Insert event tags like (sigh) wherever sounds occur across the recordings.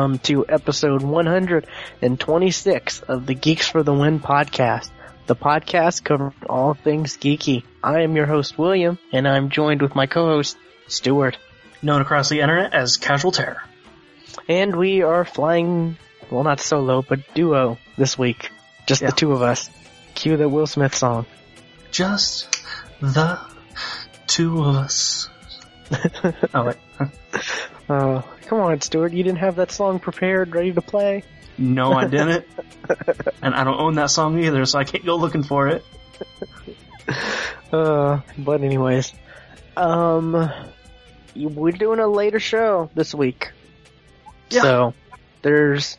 Welcome to episode 126 of the Geeks for the Win podcast. The podcast covering all things geeky. I am your host, William, and I'm joined with my co-host, Stuart. Known across the internet as Casual Terror. And we are flying, well not solo, but duo this week. Just Yeah. the two of us. Cue the Will Smith song. Just the two of us. (laughs) oh wait. Oh, come on, Stuart, you didn't have that song prepared, ready to play? No, I didn't. (laughs) and I don't own that song either, so I can't go looking for it. (laughs) Uh, but anyways, um, we're doing a later show this week. Yeah. So, there's,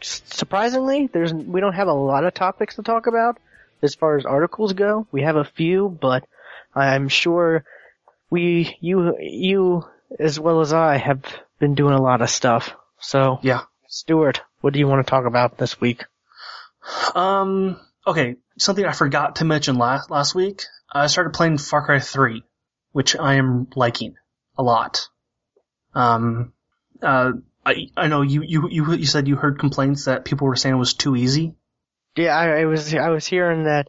surprisingly, there's, we don't have a lot of topics to talk about as far as articles go. We have a few, but I'm sure we, you, you, as well as I have been doing a lot of stuff. So, Yeah. Stuart, what do you want to talk about this week? Um. Okay. Something I forgot to mention last last week. I started playing Far Cry 3, which I am liking a lot. Um. Uh. I I know you you you you said you heard complaints that people were saying it was too easy. Yeah, I, I was I was hearing that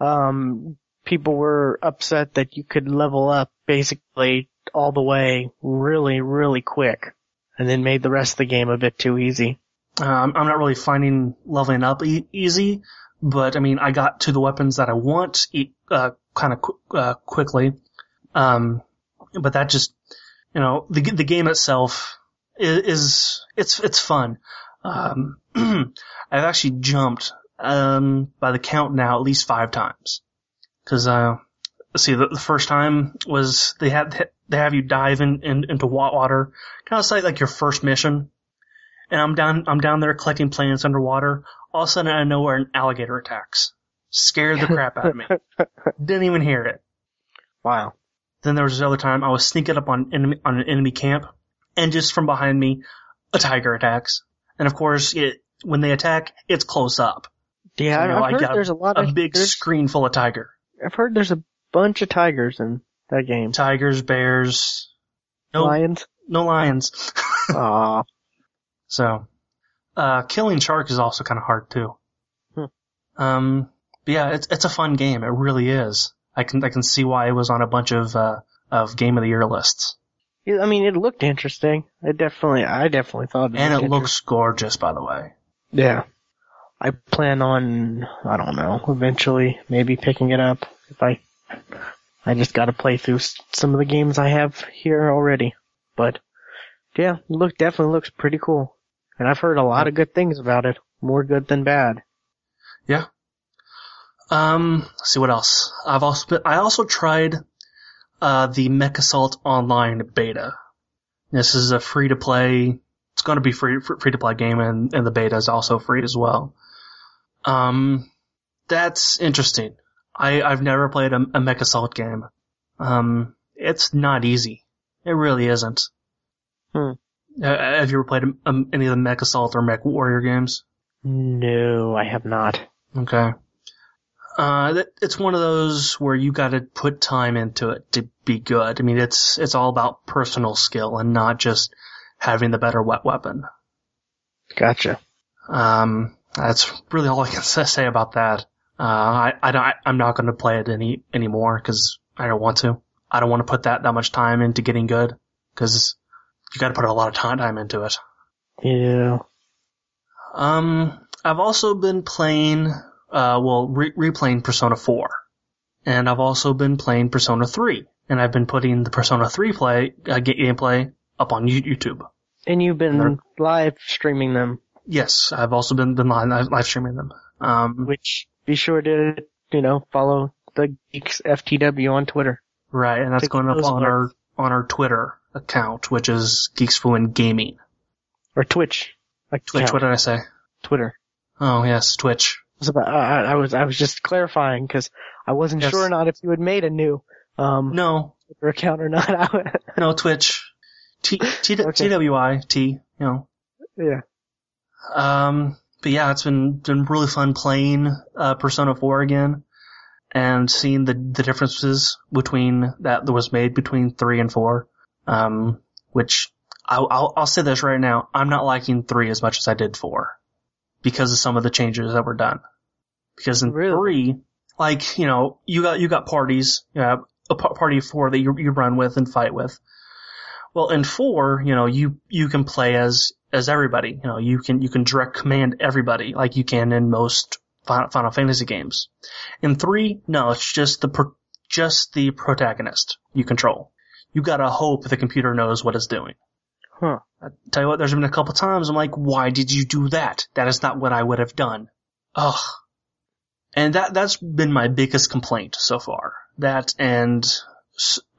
um people were upset that you could level up basically all the way really really quick, and then made the rest of the game a bit too easy. Um, I'm not really finding leveling up e- easy, but I mean, I got to the weapons that I want e- uh, kind of qu- uh, quickly. Um, but that just, you know, the the game itself is, is it's it's fun. Um, (clears throat) I've actually jumped um by the count now at least five times because uh, see, the, the first time was they had they have you dive in, in into wa- water, kind of like like your first mission and I'm down I'm down there collecting plants underwater. All of a sudden, out of nowhere, an alligator attacks. Scared the crap out of me. (laughs) Didn't even hear it. Wow. Then there was another time I was sneaking up on enemy on an enemy camp, and just from behind me, a tiger attacks. And of course, it when they attack, it's close up. Yeah, So, you know, I've I heard got there's a lot of A big screen full of tiger, I've heard there's a bunch of tigers in that game. tigers, bears. No, Lions. no lions. (laughs) Aw. So, uh, killing shark is also kind of hard too. Hmm. Um, but yeah, it's it's a fun game. It really is. I can I can see why it was on a bunch of uh of game of the year lists, I mean, it looked interesting. It definitely, I definitely thought. and it looks gorgeous, by the way. Yeah. I plan on, I don't know, eventually maybe picking it up if I, I just gotta play through some of the games I have here already. But, yeah, look, definitely looks pretty cool. And I've heard a lot of good things about it. More good than bad. Yeah. Um, see what else. I've also been, I also tried uh the Mech Assault Online beta. This is a free to play. It's to be free free to play game, and and the beta is also free as well. Um, that's interesting. I I've never played a, a Mech Assault game. Um, it's not easy. It really isn't. Hmm. Uh, have you ever played um, any of the Mech Assault or Mech Warrior games? No, I have not. Okay. Uh, it's one of those where you gotta put time into it to be good. I mean, it's, it's all about personal skill and not just having the better wet weapon. Gotcha. Um, that's really all I can (laughs) say about that. Uh, I, I don't, I'm not gonna play it any, anymore cause I don't want to. I don't want to put that, that much time into getting good cause you gotta put a lot of time into it. Yeah. Um, I've also been playing, uh, well, re- replaying Persona 4. And I've also been playing Persona 3. And I've been putting the Persona 3 play, uh, ga- gameplay up on YouTube. And you've been They're- live streaming them, Yes, I've also been, been live, live streaming them. Um, which be sure to, you know, follow the Geeks FTW on Twitter. right, and that's going up on our, on our Twitter account, which is Geeks Fluent Gaming. Or Twitch. Like Twitch, what did I say? Twitter. Oh, yes, Twitch. was about, I, I was I was just clarifying because I wasn't Yes. sure or not if you had made a new um No, Twitter account or not. (laughs) no, Twitch. T, T, (laughs) Okay. TWI, T, you know. yeah. Um, but yeah, it's been been really fun playing uh, Persona 4 again, and seeing the the differences between that that was made between three and four. Um, which I'll, I'll, I'll say this right now. I'm not liking three as much as I did four because of some of the changes that were done. Because in Really? three, like, you know, you got, you got parties, you have a party of four that you, you run with and fight with. Well, in four, you know, you, you can play as, as everybody. You know, you can, you can direct command everybody like you can in most Final, Fantasy games. In three, no, it's just the, pro- just the protagonist you control. You gotta hope the computer knows what it's doing. Huh. I tell you what, there's been a couple times I'm like, why did you do that? That is not what I would have done. Ugh. And that, that's been my biggest complaint so far. That and,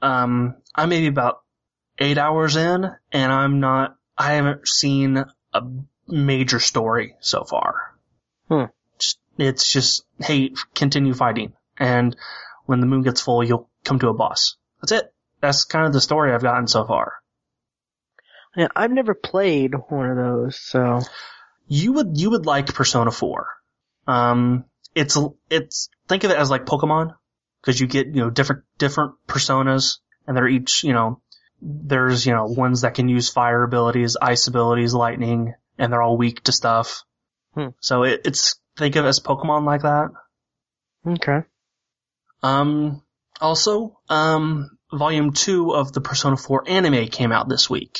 um, I'm maybe about eight hours in and I'm not, I haven't seen a major story so far. Hmm. It's just, hey, continue fighting. And when the moon gets full, you'll come to a boss. That's it. That's kind of the story I've gotten so far. Yeah, I've never played one of those, so you would you would like Persona 4. Um, it's it's think of it as like Pokemon because you get you know different different personas and they're each you know there's you know ones that can use fire abilities, ice abilities, lightning, and they're all weak to stuff. Hmm. So it, it's think of it as Pokemon like that. okay. Um, also, um, volume two of the Persona 4 anime came out this week.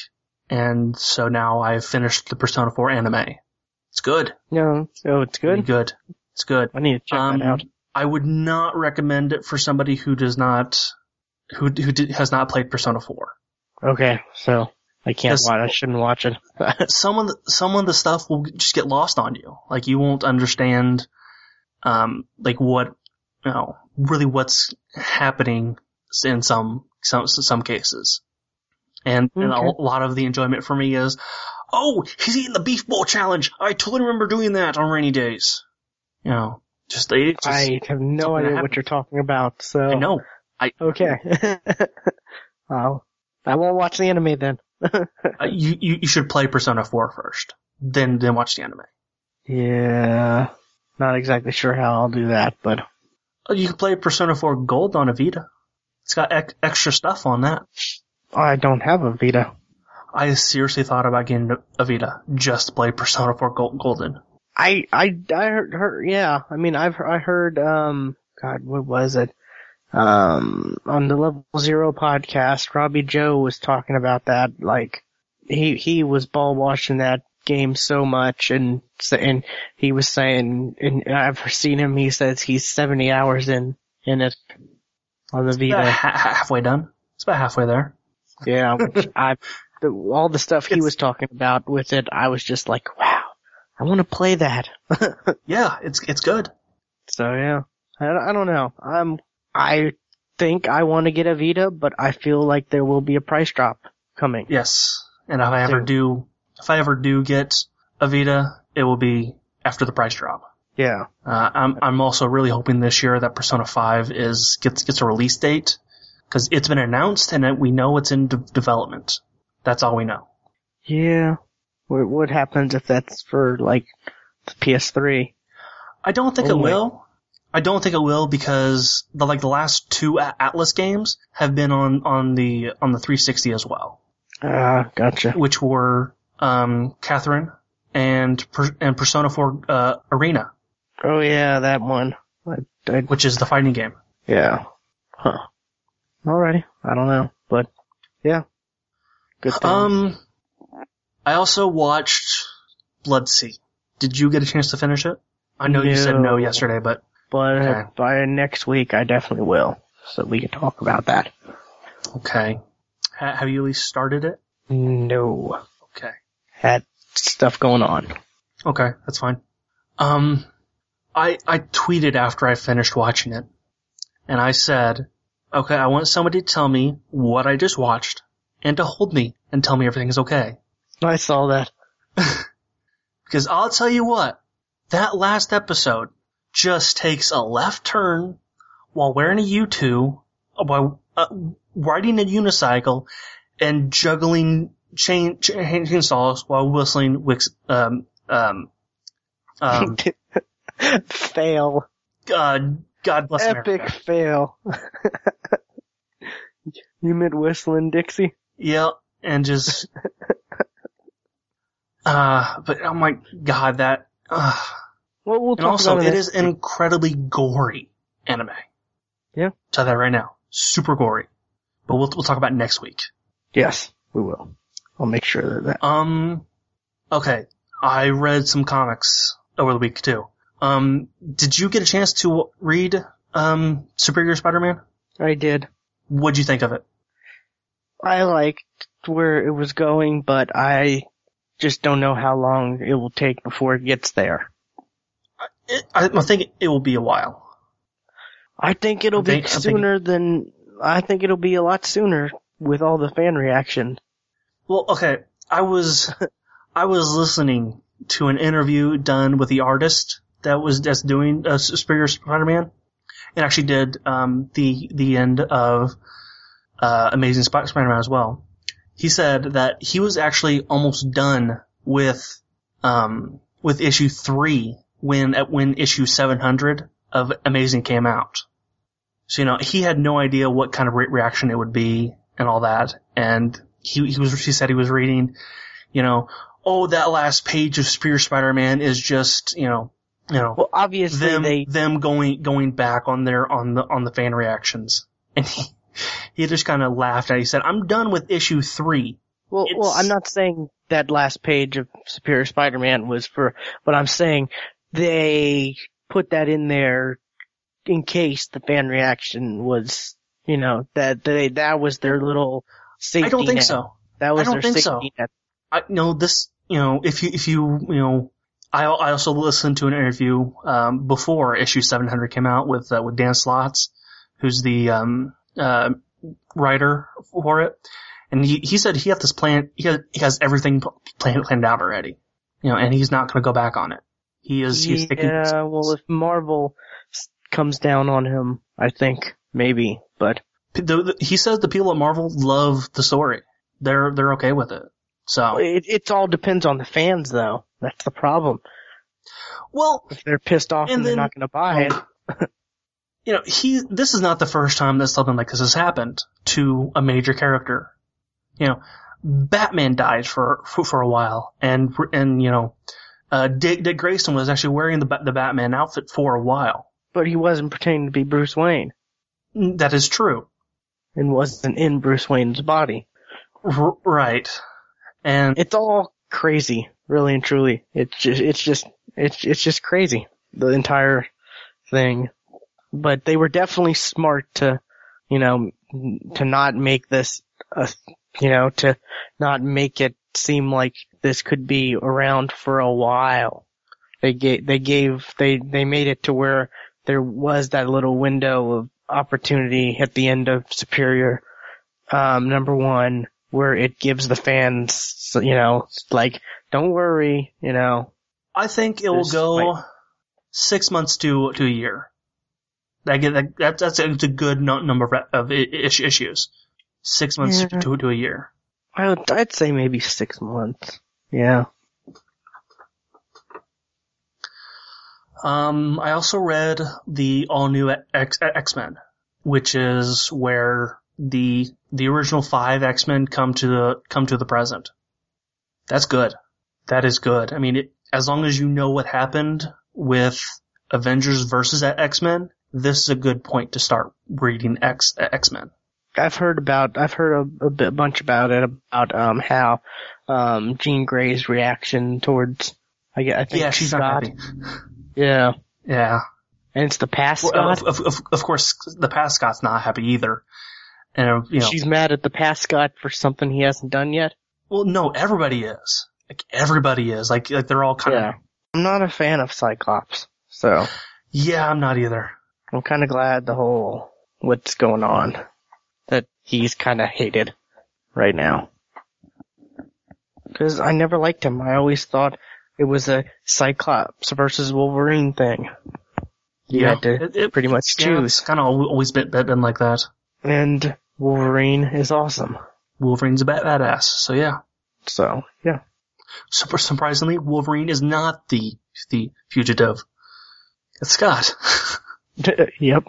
And so now I've finished the Persona 4 anime. It's good. No, oh, it's good. good. It's good. I need to check Um, that out. I would not recommend it for somebody who does not, who, who did, has not played Persona 4. Okay, so I can't watch. I shouldn't watch it. (laughs) Some of the, some of the stuff will just get lost on you. Like you won't understand, um, like what, you know, really what's happening in some, some, some cases. And, and a lot of the enjoyment for me is, oh, he's eating the beef bowl challenge. I totally remember doing that on rainy days. You know, just, just I have no idea what you're talking about. So I know. I Okay. (laughs) oh, I won't watch the anime then. (laughs) Uh, you, you, you should play Persona 4 first. Then, then watch the anime. Yeah, not exactly sure how I'll do that, but Oh, You can play Persona 4 Gold on a Vita. It's got ex- extra stuff on that. I don't have a Vita. I seriously thought about getting a Vita just to play Persona 4 Gold- Golden. I I I heard, heard yeah. I mean, I've I heard um God, what was it? Um, on the Level Zero podcast, Robbie Joe was talking about that. Like, he he was ball watching that game so much, and and he was saying, and I've seen him. He says he's seventy hours in in it on the About Vita. ha- halfway done. It's about halfway there. Yeah, (laughs) I the, all the stuff he was talking about with it, I was just like, wow, I want to play that. (laughs) Yeah, it's it's good. So yeah, I, I don't know. I'm I think I want to get a Vita, but I feel like there will be a price drop coming. Yes. And if I ever do, if I ever do get a Vita, it will be after the price drop. Yeah. Uh, I'm I'm also really hoping this year that Persona 5 is gets gets a release date because it's been announced and we know it's in de- development. That's all we know. Yeah. What what happens if that's for like the PS3? I don't think Oh, it will. I don't think it will because the like the last two Atlus games have been on on the on the 360 as well, Ah, gotcha. which were um Catherine and and Persona 4 uh, Arena, Oh yeah, that one. I, I, which is the fighting game. yeah. Huh. Alrighty. I don't know, but yeah. Good thing. Um, I also watched Blood-C. Did you get a chance to finish it? I know you said no No. yesterday, but but okay. by next week, I definitely will, so we can talk about that. okay. Ha- have you at least started it? No. Okay. Had stuff going on. Okay, that's fine. Um, I I tweeted after I finished watching it, and I said, "Okay, I want somebody to tell me what I just watched, and to hold me and tell me everything is okay." I saw that. (laughs) Because I'll tell you what, that last episode just takes a left turn while wearing a U2, uh, while uh, riding a unicycle, and juggling chain chainsaws while whistling Wix, um, um, um, (laughs) fail. God, God bless Epic America. fail. (laughs) you meant whistling Dixie? Yeah, and just (laughs) Uh, but oh my god, that. Uh, Well, we'll and talk also, about it it is an incredibly gory anime. Yeah. Tell that right now, super gory. But we'll we'll talk about it next week. Yes, we will. I'll make sure that that. Um, okay, I read some comics over the week too. Um, did you get a chance to read um Superior Spider-Man? I did. What'd you think of it? I liked where it was going, but I just don't know how long it will take before it gets there. It I, I think it will be a while. I think it'll I think- be I think- sooner than I think it'll be a lot sooner with all the fan reaction. Well, okay, I was (laughs) I was listening to an interview done with the artist that was that's doing uh, Superior Spider-Man. It actually did um, the the end of uh, Amazing Spider-Man as well. He said that he was actually almost done with um, with issue three when at when issue 700 of Amazing came out. So you know he had no idea what kind of re- reaction it would be and all that, and he he was he said he was reading, you know, oh that last page of Superior Spider-Man is just you know you know Well, obviously them they them going going back on their on the on the fan reactions, and he he just kind of laughed at. it. He said, "I'm done with issue three. Well, well, I'm not saying that last page of Superior Spider-Man was for, but I'm saying they put that in there in case the fan reaction was, you know, that they that was their little safety I don't think net. so. That was I don't their think safety so. net. I know this. You know, if you if you you know." I, I also listened to an interview um, before issue 700 came out with uh, with Dan Slott, who's the um, uh, writer for it, and he he said he had this plan. He has, he has everything planned planned out already, you know, and he's not going to go back on it. He is he's sticking. Yeah, well, if Marvel comes down on him, I think maybe, but the, the, he says the people at Marvel love the story. They're they're okay with it. So it it all depends on the fans, though. That's the problem. well, If they're pissed off And and, they're not going to buy it, (laughs) you know, he this is not the first time that something like this has happened to a major character. You know, Batman died for for, for a while, and and you know, uh, Dick Dick Grayson was actually wearing the the Batman outfit for a while. but he wasn't pretending to be Bruce Wayne. Mm, That is true, and wasn't in Bruce Wayne's body. R- right? And It's all crazy, really and truly. It's just, it's just, it's, it's just crazy. The entire thing. But they were definitely smart to, you know, to not make this, a, you know, to not make it seem like this could be around for a while. They gave, they gave, they, they made it to where there was that little window of opportunity at the end of Superior, um, number one, where it gives the fans, you know, like, don't worry, you know, I think it will go wait. six months to to a year. That get that, that that's a, good number of, of issues. Six months Yeah. to to a year. I would, I'd say maybe six months. Yeah. Um, I also read the all new X X Men, which is where the the original five X Men come to the come to the present. That's good. That is good. I mean, it, as long as you know what happened with Avengers versus X Men, this is a good point to start reading X X Men. I've heard about, I've heard a, a bit, bunch about it, about, um, how, um, Jean Grey's reaction towards, I, I think Yeah, she's happy. Yeah. Yeah. And it's the past Well, of, of, of course, the past Scott's not happy either. And, uh, you know, She's mad at the past Scott for something he hasn't done yet. well, no, everybody is. Like, everybody is. Like, like they're all kind of, Yeah. I'm not a fan of Cyclops, so yeah, I'm not either. I'm kind of glad the whole what's going on that he's kind of hated right now. Because I never liked him. I always thought it was a Cyclops versus Wolverine thing. You had to It- it- pretty much yeah, choose, It's kind of always been, been like that. and Wolverine is awesome. Wolverine's a bad, badass. So yeah. So yeah, Super surprisingly, Wolverine is not the the fugitive. It's Scott. (laughs) (laughs) yep.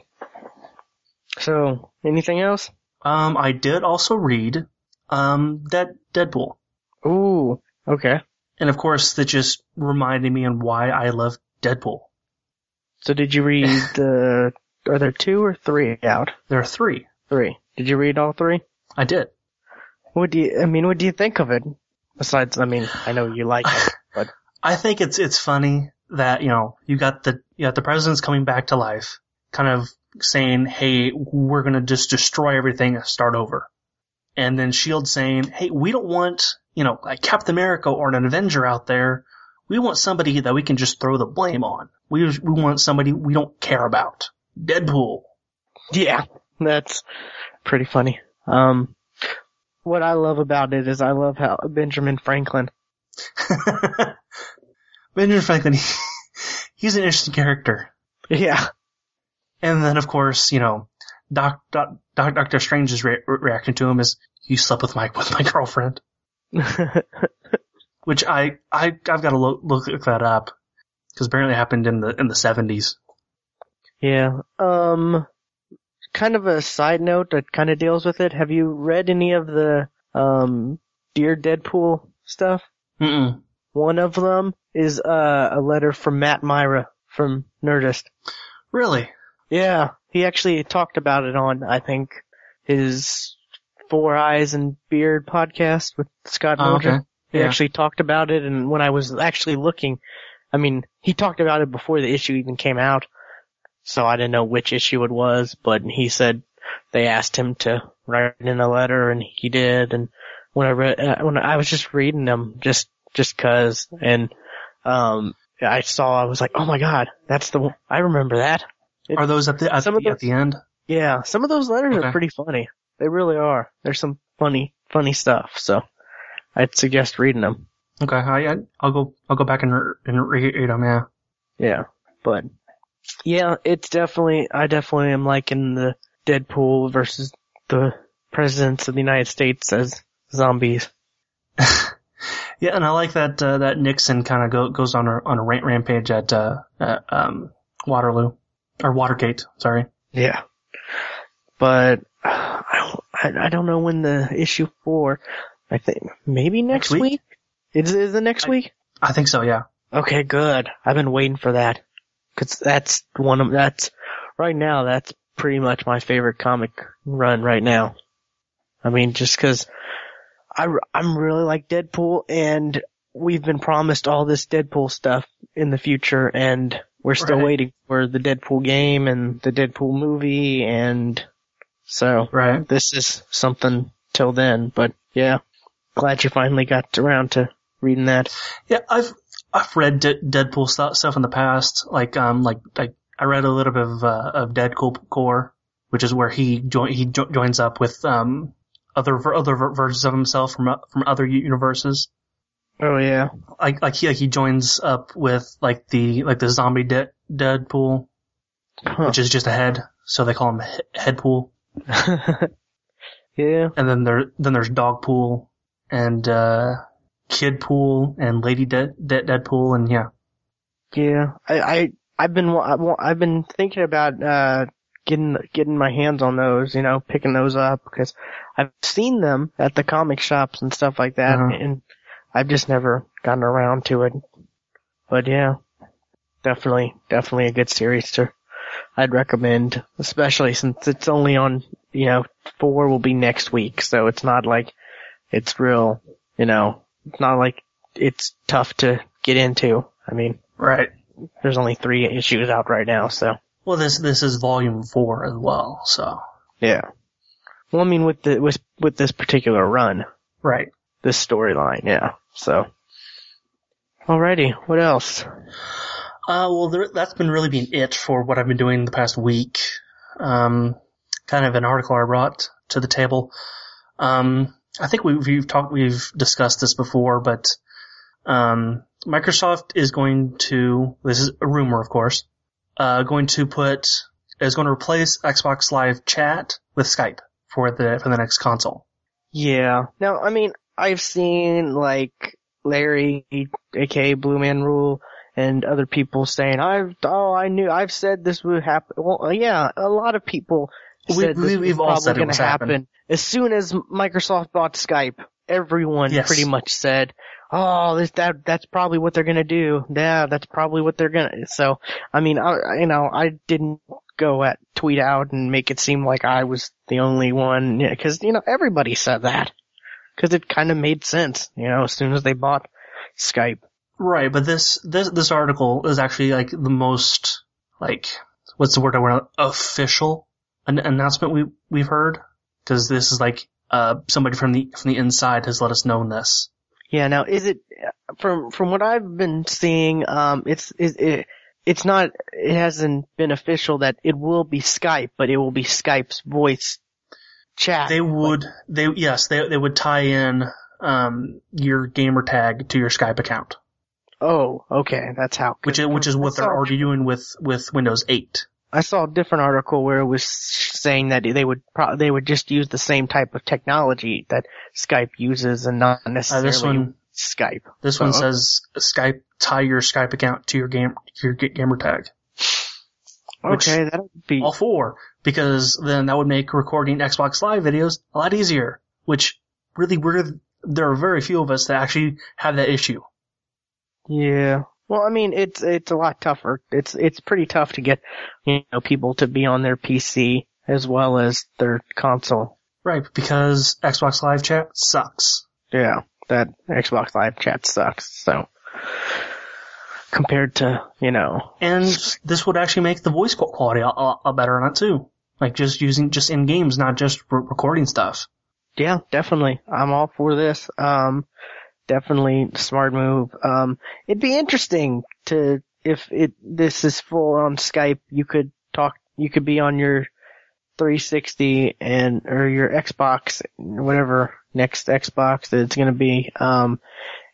So anything else? Um, I did also read um that Deadpool. Ooh, okay. And of course, that just reminded me on why I love Deadpool. So did you read (laughs) the? are there two or three out? There are three. Three. Did you read all three? I did. What do you? I mean, what do you think of it? Besides, I mean, I know you like it, (laughs) but I think it's it's funny that you know you got the you got the president's coming back to life, kind of saying, "Hey, we're gonna just destroy everything and start over," and then Shield saying, "Hey, we don't want you know like Captain America or an Avenger out there. We want somebody that we can just throw the blame on. We we want somebody we don't care about. Deadpool." yeah, that's pretty funny. Um, what I love about it is I love how Benjamin Franklin. (laughs) Benjamin Franklin, (laughs) he's an interesting character. Yeah, And then, of course, you know, Doc, Doc, Doc Doctor Strange's re- reaction to him is, "You slept with my with my girlfriend," (laughs) which I I I've got to look look that up because apparently it happened in the in the seventies. yeah. Um, kind of a side note that kind of deals with it. Have you read any of the um Dear Deadpool stuff? Mm-mm. One of them is uh, a letter from Matt Mira from Nerdist. Really? Yeah, he actually talked about it on, I think, his Four Eyes and Beard podcast with Scott Oh, Mildred. okay. He Yeah. actually talked about it, and when I was actually looking, I mean, he talked about it before the issue even came out, so I didn't know which issue it was, but he said they asked him to write in a letter, and he did, and when I read, uh, when I was just reading them, just, just cause, and, um, I saw, I was like, oh my god, that's the one, I remember that. It- Are those at the at, Some of those- at the end? yeah, some of those letters Okay. are pretty funny. They really are. There's some funny, funny stuff. So I'd suggest reading them. Okay, I I- I'll go I'll go back and re- and read them. Yeah. Yeah, but yeah, it's definitely. I definitely am liking the Deadpool versus the presidents of the United States as zombies. (laughs) Yeah, and I like that uh, that Nixon kind of go, goes on a on a rant rampage at uh, uh, um, Waterloo or Watergate. Sorry. Yeah, but I don't. I, don't know when the issue four. I think maybe next, Next week? week. Is is it next I- week? I think so. Yeah. Okay, good. I've been waiting for that. Cause that's one of, that's, right now, that's pretty much my favorite comic run right now. I mean, just cause I, I'm really like Deadpool and we've been promised all this Deadpool stuff in the future and we're still Right. waiting for the Deadpool game and the Deadpool movie and so Right. this is something till then, but yeah, glad you finally got around to reading that. Yeah, I've I've read De- Deadpool stuff, stuff in the past. Like um like like I read a little bit of uh, of Deadpool Corps, which is where he join he jo- joins up with um other ver- other ver- versions of himself from o- from other universes. Oh yeah. Like like he like he joins up with like the like the zombie de- Deadpool, Huh. which is just a head, so they call him he- Headpool. (laughs) yeah. And then there then there's Dogpool and uh Kidpool and Lady De- De- Deadpool and yeah. Yeah. I, I, I've been, wa- I wa- I've been thinking about, uh, getting, getting my hands on those, you know, picking those up because I've seen them at the comic shops and stuff like that Uh-huh. and I've just never gotten around to it. But yeah, definitely, definitely a good series to, I'd recommend, especially since it's only on, you know, four will be next week, so it's not like it's real, you know, it's not like it's tough to get into. I mean, Right. there's only three issues out right now, so Well, this this is volume four as well, so yeah. Well, I mean, with the with with this particular run, right. this storyline, yeah. So, alrighty, what else? Uh, well, there, that's been really been it for what I've been doing the past week. Um, kind of an article I brought to the table. Um, I think we've, we've talked, we've discussed this before, but um, Microsoft is going to. This is a rumor, of course. Uh, going to put is going to replace Xbox Live Chat with Skype for the for the next console. Yeah. Now, I mean, I've seen like Larry, aka Blue Man Rule, and other people saying, "I've oh, I knew, I've said this would happen." Well, yeah, a lot of people We- said we- this we've was all probably going to happen. happen. As soon as Microsoft bought Skype, everyone Yes. pretty much said, oh, this that that's probably what they're gonna do. Yeah, that's probably what they're gonna. So, I mean, I you know, I didn't go at tweet out and make it seem like I was the only one because you know everybody said that because it kind of made sense. You know, as soon as they bought Skype. Right, but this this this article is actually like the most like what's the word I want official an- announcement we we've heard because this is like uh somebody from the from the inside has let us know this. Yeah. Now, is it from from what I've been seeing? Um, it's it, it it's not. It hasn't been official that it will be Skype, but it will be Skype's voice chat. They would they yes they they would tie in um your gamer tag to your Skype account, Oh, okay. That's how. which is which is what they're already doing with with Windows 8. I saw a different article where it was saying that they would pro- they would just use the same type of technology that Skype uses and not Uh, necessarily this one Skype. this one says Skype tie your Skype account to your game your ga- gamer tag. Okay, that would be all four because then that would make recording Xbox Live videos a lot easier. Which really, we're there are very few of us that actually have that issue. yeah. Well, I mean, it's it's a lot tougher. It's it's pretty tough to get you know people to be on their PC as well as their console. Right, because Xbox Live chat sucks. Yeah, that Xbox Live chat sucks. So compared to you know And this would actually make the voice quality a, a, a better on it too. Like just using, just in games, not just re- recording stuff. Yeah, definitely. I'm all for this. Um, definitely smart move. Um, it'd be interesting to, if it, this is full on Skype, you could talk, you could be on your 360 and, or your Xbox, whatever next Xbox that it's gonna be, um,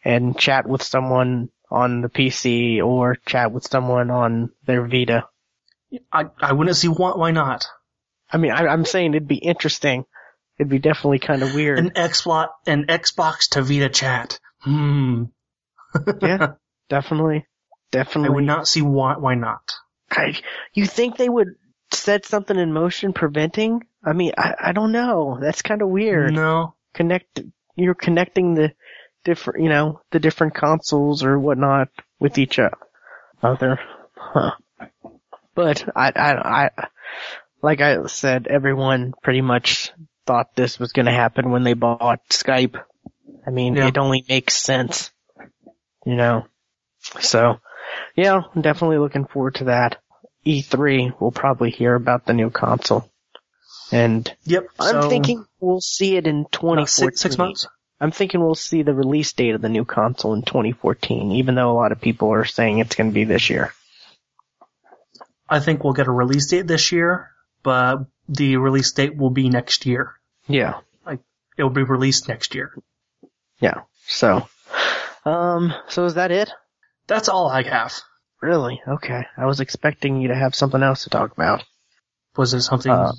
and chat with someone on the PC or chat with someone on their Vita. I, I wouldn't see why, why not. I mean, I, I'm saying it'd be interesting. It'd be definitely kind of weird. An Xbox, an Xbox to Vita chat. Hmm. (laughs) yeah, definitely. Definitely. I would not see why, why not. I, you think they would set something in motion preventing? I mean, I, I don't know. That's kind of weird. No. Connect, you're connecting the different, you know, the different consoles or whatnot with each other. Huh. But I, I, I, like I said, everyone pretty much thought this was going to happen when they bought Skype. I mean, Yeah. it only makes sense, you know. So, yeah, I'm definitely looking forward to that. E3, we'll probably hear about the new console. And Yep. I'm so, thinking we'll see it in about 2014. six, six months. I'm thinking we'll see the release date of the new console in 2014, even though a lot of people are saying it's going to be this year. I think we'll get a release date this year, but the release date will be next year. Yeah, Like It will be released next year. yeah. So, um, so is that it? That's all I have. Really? Okay. I was expecting you to have something else to talk about. Was there something? Uh,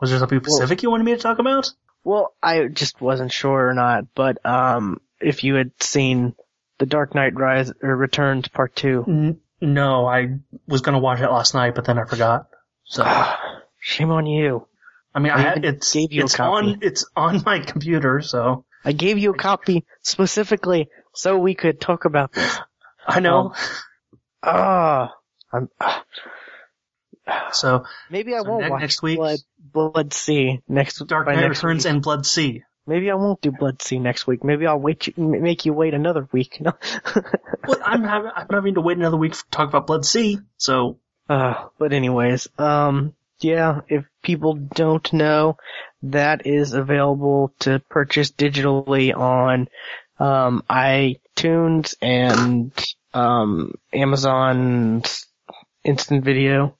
was there something specific you wanted me to talk about? Well, I just wasn't sure or not, but um, if you had seen The Dark Knight Rise or Returns Part Two, N- no, I was gonna watch it last night, but then I forgot. So, I shame on you. I mean, I, I it's gave you a it's on it's on my computer, so I gave you a copy specifically so we could talk about this. I know. Ah, I'm. ah. so, maybe I So won't ne- watch next week- Blood, Blood-C next. Week. Dark Knight next Returns week. and Blood-C. Maybe I won't do Blood-C next week. Maybe I'll wait. You, make you wait another week. (laughs) No. Well, I'm having I'm having to wait another week to talk about Blood-C. So, Uh, but anyways, um, yeah, if people don't know, that is available to purchase digitally on, um, iTunes and, um, Amazon's Instant Video.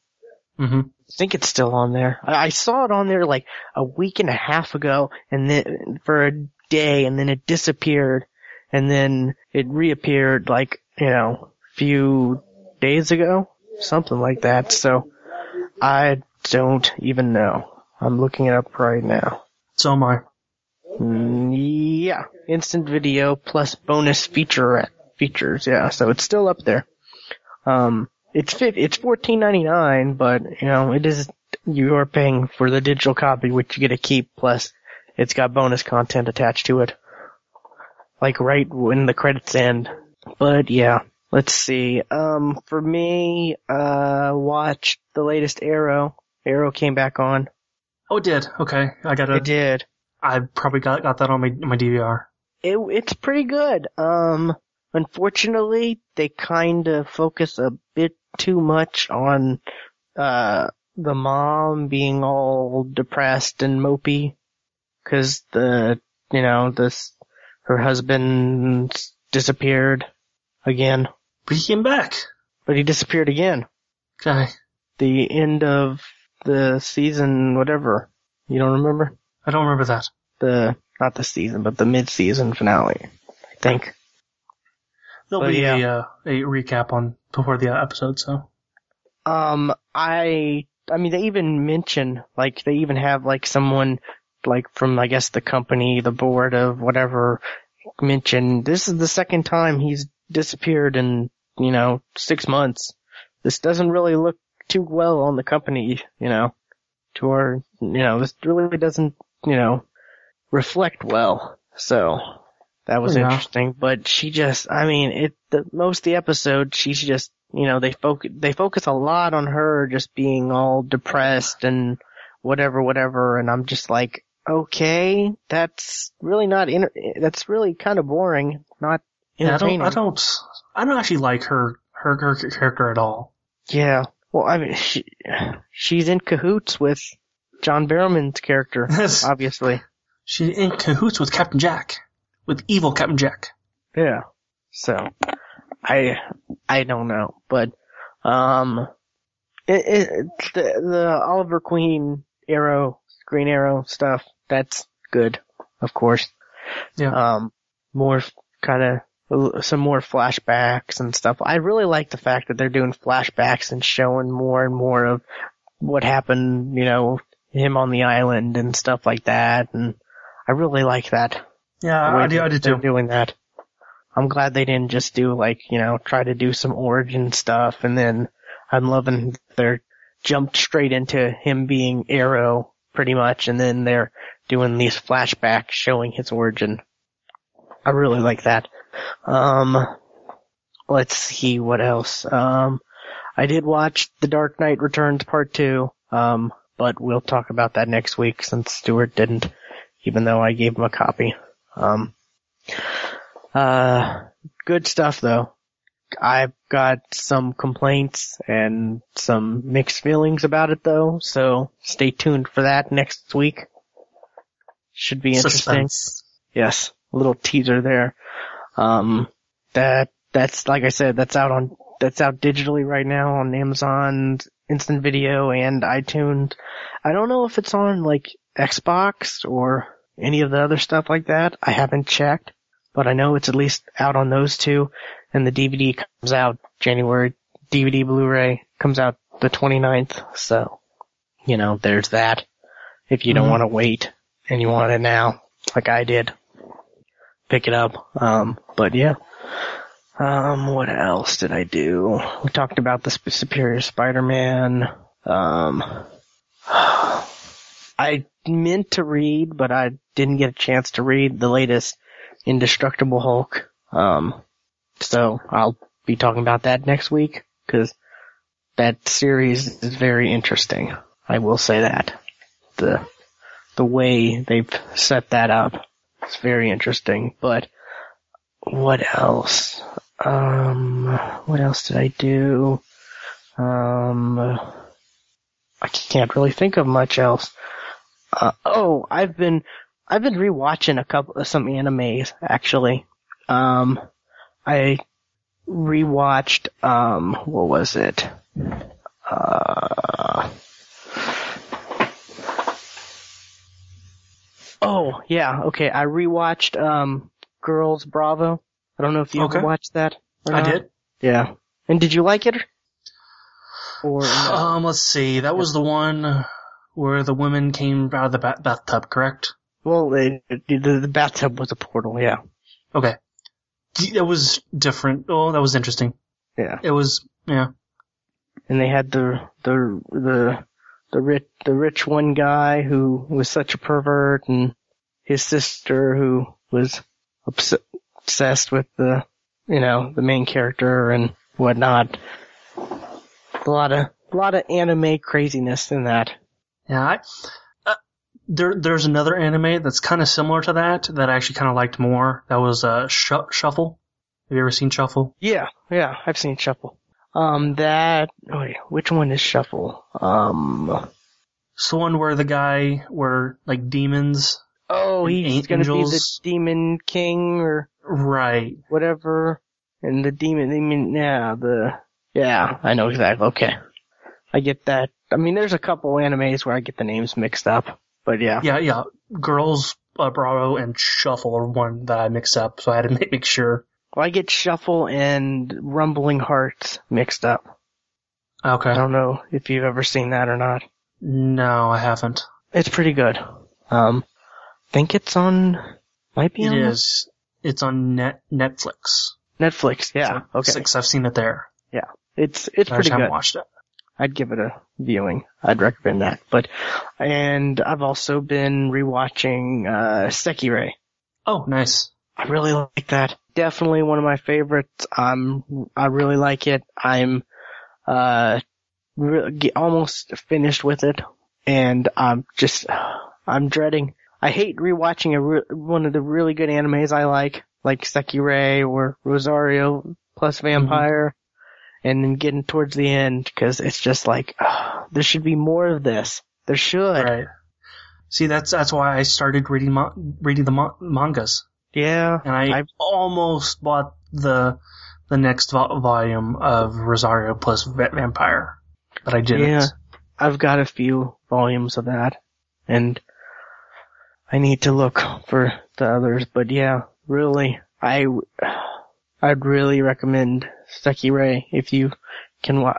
hmm I think it's still on there. I, I saw it on there like a week and a half ago and then for a day and then it disappeared and then it reappeared like, you know, a few days ago. Something like that. So I don't even know. I'm looking it up right now. so am I. Mm, yeah. Instant video plus bonus feature features. Yeah. So it's still up there. Um, it's it's fourteen ninety nine, but you know it is you are paying for the digital copy, which you get to keep. Plus, it's got bonus content attached to it. like right when the credits end. But yeah, let's see. Um, for me, uh, watch the latest Arrow. Arrow came back on. Oh, it did. Okay, I got It it. did. I probably got got that on my my DVR. It, it's pretty good. Um, unfortunately, they kind of focus a bit too much on, uh, the mom being all depressed and mopey. Cause the, you know, this, her husband disappeared again. But he came back. But he disappeared again. Okay, The end of the season, whatever. You don't remember? I don't remember that. The, not the season, but the mid-season finale. I think. There'll But be yeah. a uh, a recap on before the episode. So Um, I, I mean, they even mention, like, they even have, like, someone, like, from, I guess, the company, the board of whatever, mention, this is the second time he's disappeared in, you know, six months. This doesn't really look too well on the company, you know, to our, you know, this really doesn't, you know, reflect well. So, that was Yeah. interesting, but she just, I mean, it, the, most of the episode, she's just, you know, they focus, they focus a lot on her just being all depressed and whatever, whatever, and I'm just like, okay, that's really not, inter- that's really kind of boring, not yeah, I don't. I don't I don't actually like her her her character at all. Yeah. Well, I mean, she, she's in cahoots with John Barrowman's character, (laughs) Yes. obviously. She's in cahoots with Captain Jack, with evil Captain Jack. Yeah. So, I, I don't know, but, um, it, it, the, the Oliver Queen Arrow, Green Arrow stuff, that's good, of course. Yeah. Um, more kind of, some more flashbacks and stuff. I really like the fact that they're doing flashbacks and showing more and more of what happened, you know, him on the island and stuff like that, and I really like that. Yeah, I do I do too. Doing that. I'm glad they didn't just do like, you know, try to do some origin stuff and then I'm loving they're jumped straight into him being Arrow pretty much and then they're doing these flashbacks showing his origin. I really like that. Um, let's see what else. Um, I did watch The Dark Knight Returns Part 2, um, but we'll talk about that next week since Stuart didn't, even though I gave him a copy. Um, uh, good stuff though. I've got some complaints and some mixed feelings about it though, so stay tuned for that next week. Should be interesting. Suspense. Yes, little teaser there. Um, that that's like I said, that's out on that's out digitally right now on Amazon Instant Video and iTunes. I don't know if it's on like Xbox or any of the other stuff like that. I haven't checked, but I know it's at least out on those two. And the DVD comes out January. DVD Blu-ray comes out the 29th. So, you know, there's that. If you don't Mhm. want to wait and you want it now, like I did, pick it up. Um, but yeah. Um, what else did I do? We talked about the Superior Spider-Man. Um, I meant to read, but I didn't get a chance to read the latest Indestructible Hulk. Um, so I'll be talking about that next week because that series is very interesting. I will say that the the way they've set that up is very interesting. But what else? Um, what else did I do? Um, I can't really think of much else. Uh, oh, I've been, I've been rewatching a couple, of some animes, actually. Um, I rewatched, um, what was it? Uh, oh, yeah, okay, I rewatched, um, Girls Bravo. I don't know if you Okay. ever watched that. or I did. Yeah. And did you like it? Or no? Um, let's see. That was the one where the women came out of the ba- bathtub, correct? well, it, the, the bathtub was a portal. Yeah. Okay. It was different. Oh, that was interesting. Yeah. It was, yeah. And they had the the the the rich the rich one guy who was such a pervert, and his sister who was obs- obsessed with the, you know, the main character and whatnot. A lot of, a lot of anime craziness in that. Yeah, I, uh, there there's another anime that's kind of similar to that that I actually kind of liked more. That was uh Sh- Shuffle. Have you ever seen Shuffle? Yeah, yeah, I've seen Shuffle. Um, that, wait, which one is Shuffle? Um, It's the one where the guy where like demons. oh, he's gonna be the demon king or Right. whatever. And the demon, I mean, yeah, the, yeah, I know exactly. Okay. I get that. I mean, there's a couple animes where I get the names mixed up, but yeah. Yeah, yeah. Girls uh, Bravo and Shuffle are one that I mixed up, so I had to make, (laughs) make sure. Well, I get Shuffle and Rumbling Hearts mixed up. Okay. I don't know if you've ever seen that or not. No, I haven't. It's pretty good. Um, I think it's on, might be It on is. It's on net Netflix. Netflix. Yeah. So, okay. Six. I've seen it there. Yeah. It's, it's I pretty just haven't watched it. I'd give it a viewing. I'd recommend that. But, and I've also been rewatching, uh, Sekirei. Oh, nice. I really like that. Definitely one of my favorites. Um, I really like it. I'm, uh, re- almost finished with it. And I'm just, I'm dreading. I hate rewatching a re- one of the really good animes I like, like Sekirei or Rosario plus Vampire. And then getting towards the end, cause it's just like, there should be more of this. There should. Right. See, that's that's why I started reading ma- reading the ma- mangas, Yeah. and I I've- almost bought the the next vo- volume of Rosario plus Va- Vampire, but I didn't. Yeah. I've got a few volumes of that, and I need to look for the others. But yeah, really, I I'd really recommend Sekirei if you can. wa-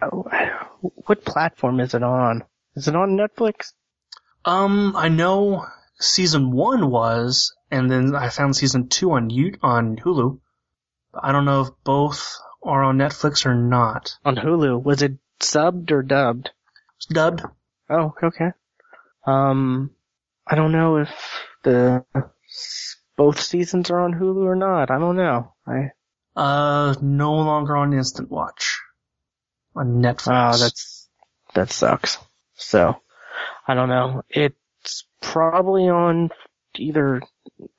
What platform is it on? Is it on Netflix? Um, I know season one was, and then I found season two on U- on Hulu. I don't know if both are on Netflix or not. On Hulu. Was it subbed or dubbed? It's dubbed. Oh, okay. Um, I don't know if the both seasons are on Hulu or not. I don't know. I Uh, no longer on Instant Watch. On Netflix. Oh, that's that sucks. So, I don't know. It's probably on either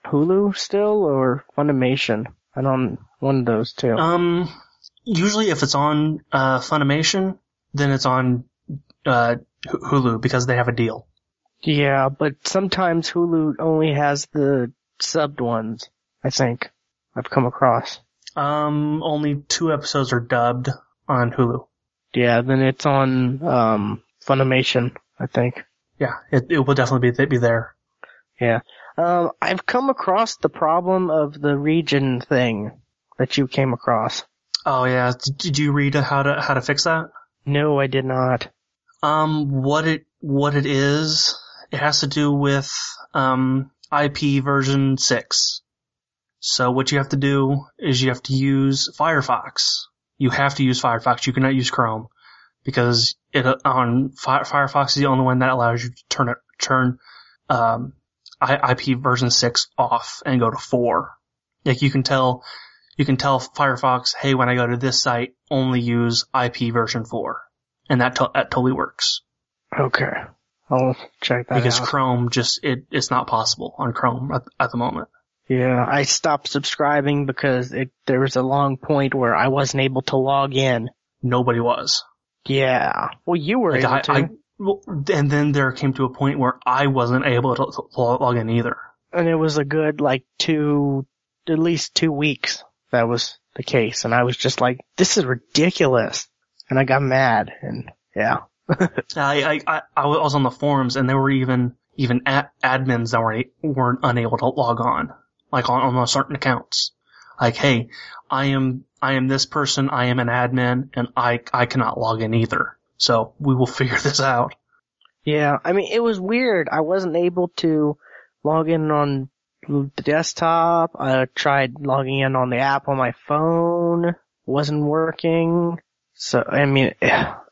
Hulu still or Funimation. I don't one of those two. Um, usually if it's on uh, Funimation, then it's on uh, Hulu because they have a deal. yeah, but sometimes Hulu only has the subbed ones. I think I've come across. Um, only two episodes are dubbed on Hulu. Yeah, then it's on um Funimation. I think. Yeah, it, it will definitely be be there. Yeah. Um, I've come across the problem of the region thing that you came across. Oh yeah, did, you read how to how to fix that? No, I did not. Um, what it what it is, it has to do with um IP version six. So what you have to do is you have to use Firefox. You have to use Firefox. You cannot use Chrome because it on Fi- Firefox is the only one that allows you to turn it turn um IP version six off and go to four. Like you can tell you can tell Firefox, hey, when I go to this site, only use IP version four and that to- that totally works Okay. I'll check that because out. Chrome just it it's not possible on Chrome at, at the moment. yeah, I stopped subscribing because it there was a long point where I wasn't able to log in. Nobody was. Yeah. Well, you were Like, able I, to, I and then there came to a point where I wasn't able to, to log in either. and it was a good like two, at least two weeks. That was the case, and I was just like, "This is ridiculous," and I got mad, and yeah, (laughs) I, I, I, I was on the forums and there were even, even ad- admins that weren't, weren't unable to log on, like on, on certain accounts. Like, hey, I am, I am this person, I am an admin, and I, I cannot log in either. So we will (laughs) figure this out. Yeah, I mean, it was weird. I wasn't able to log in on the desktop. I tried logging in on the app on my phone. Wasn't working. So, I mean, (sighs)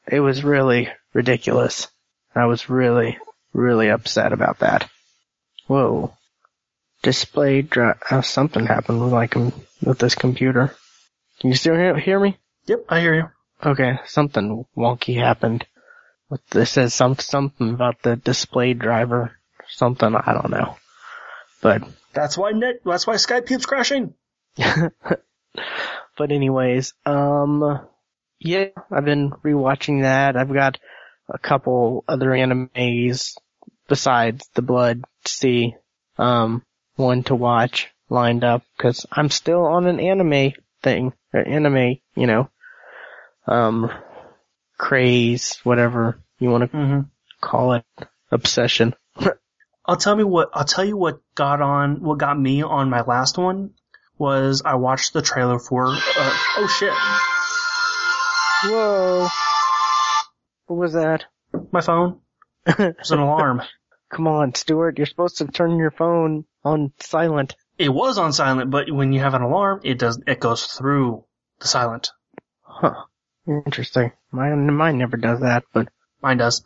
it was really ridiculous. I was really, really upset about that. Whoa. Display dri- uh, something happened with, like with this computer. Can you still hear, hear me? Yep, I hear you. Okay, something wonky happened. This says some something about the display driver. Something I don't know. But That's why net. That's why Skype keeps crashing. (laughs) but anyways, um, yeah, I've been rewatching that. I've got a couple other animes besides the Blood Sea, um, one to watch lined up because I'm still on an anime thing, or anime, you know, um, craze, whatever you want to Mm-hmm. call it, obsession. (laughs) I'll tell me what. I'll tell you what got on. What got me on my last one was I watched the trailer for. Uh, oh shit! Whoa. What was that? My phone. (laughs) It was an alarm. Come on, Stuart, you're supposed to turn your phone on silent. It was on silent, but when you have an alarm, it does. It goes through the silent. Huh. Interesting. Mine, mine never does that, but Mine does,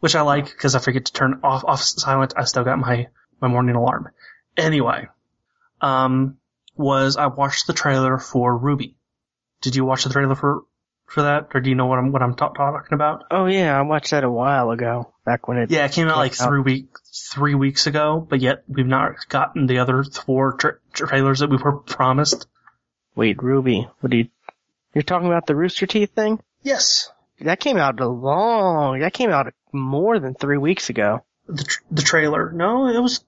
which I like because I forget to turn off off silent. I still got my my morning alarm. Anyway, um, was I watched the trailer for Ruby? Did you watch the trailer for for that, or do you know what I'm what I'm ta- talking about? oh yeah, I watched that a while ago, back when it. Yeah, it came out like out. three week three weeks ago, but yet we've not gotten the other four tra- trailers that we were (laughs) promised. Wait, Ruby, what do you? You're talking about the Rooster Teeth thing? Yes, That came out a long. That came out more than three weeks ago. the tr- the trailer. No, it was.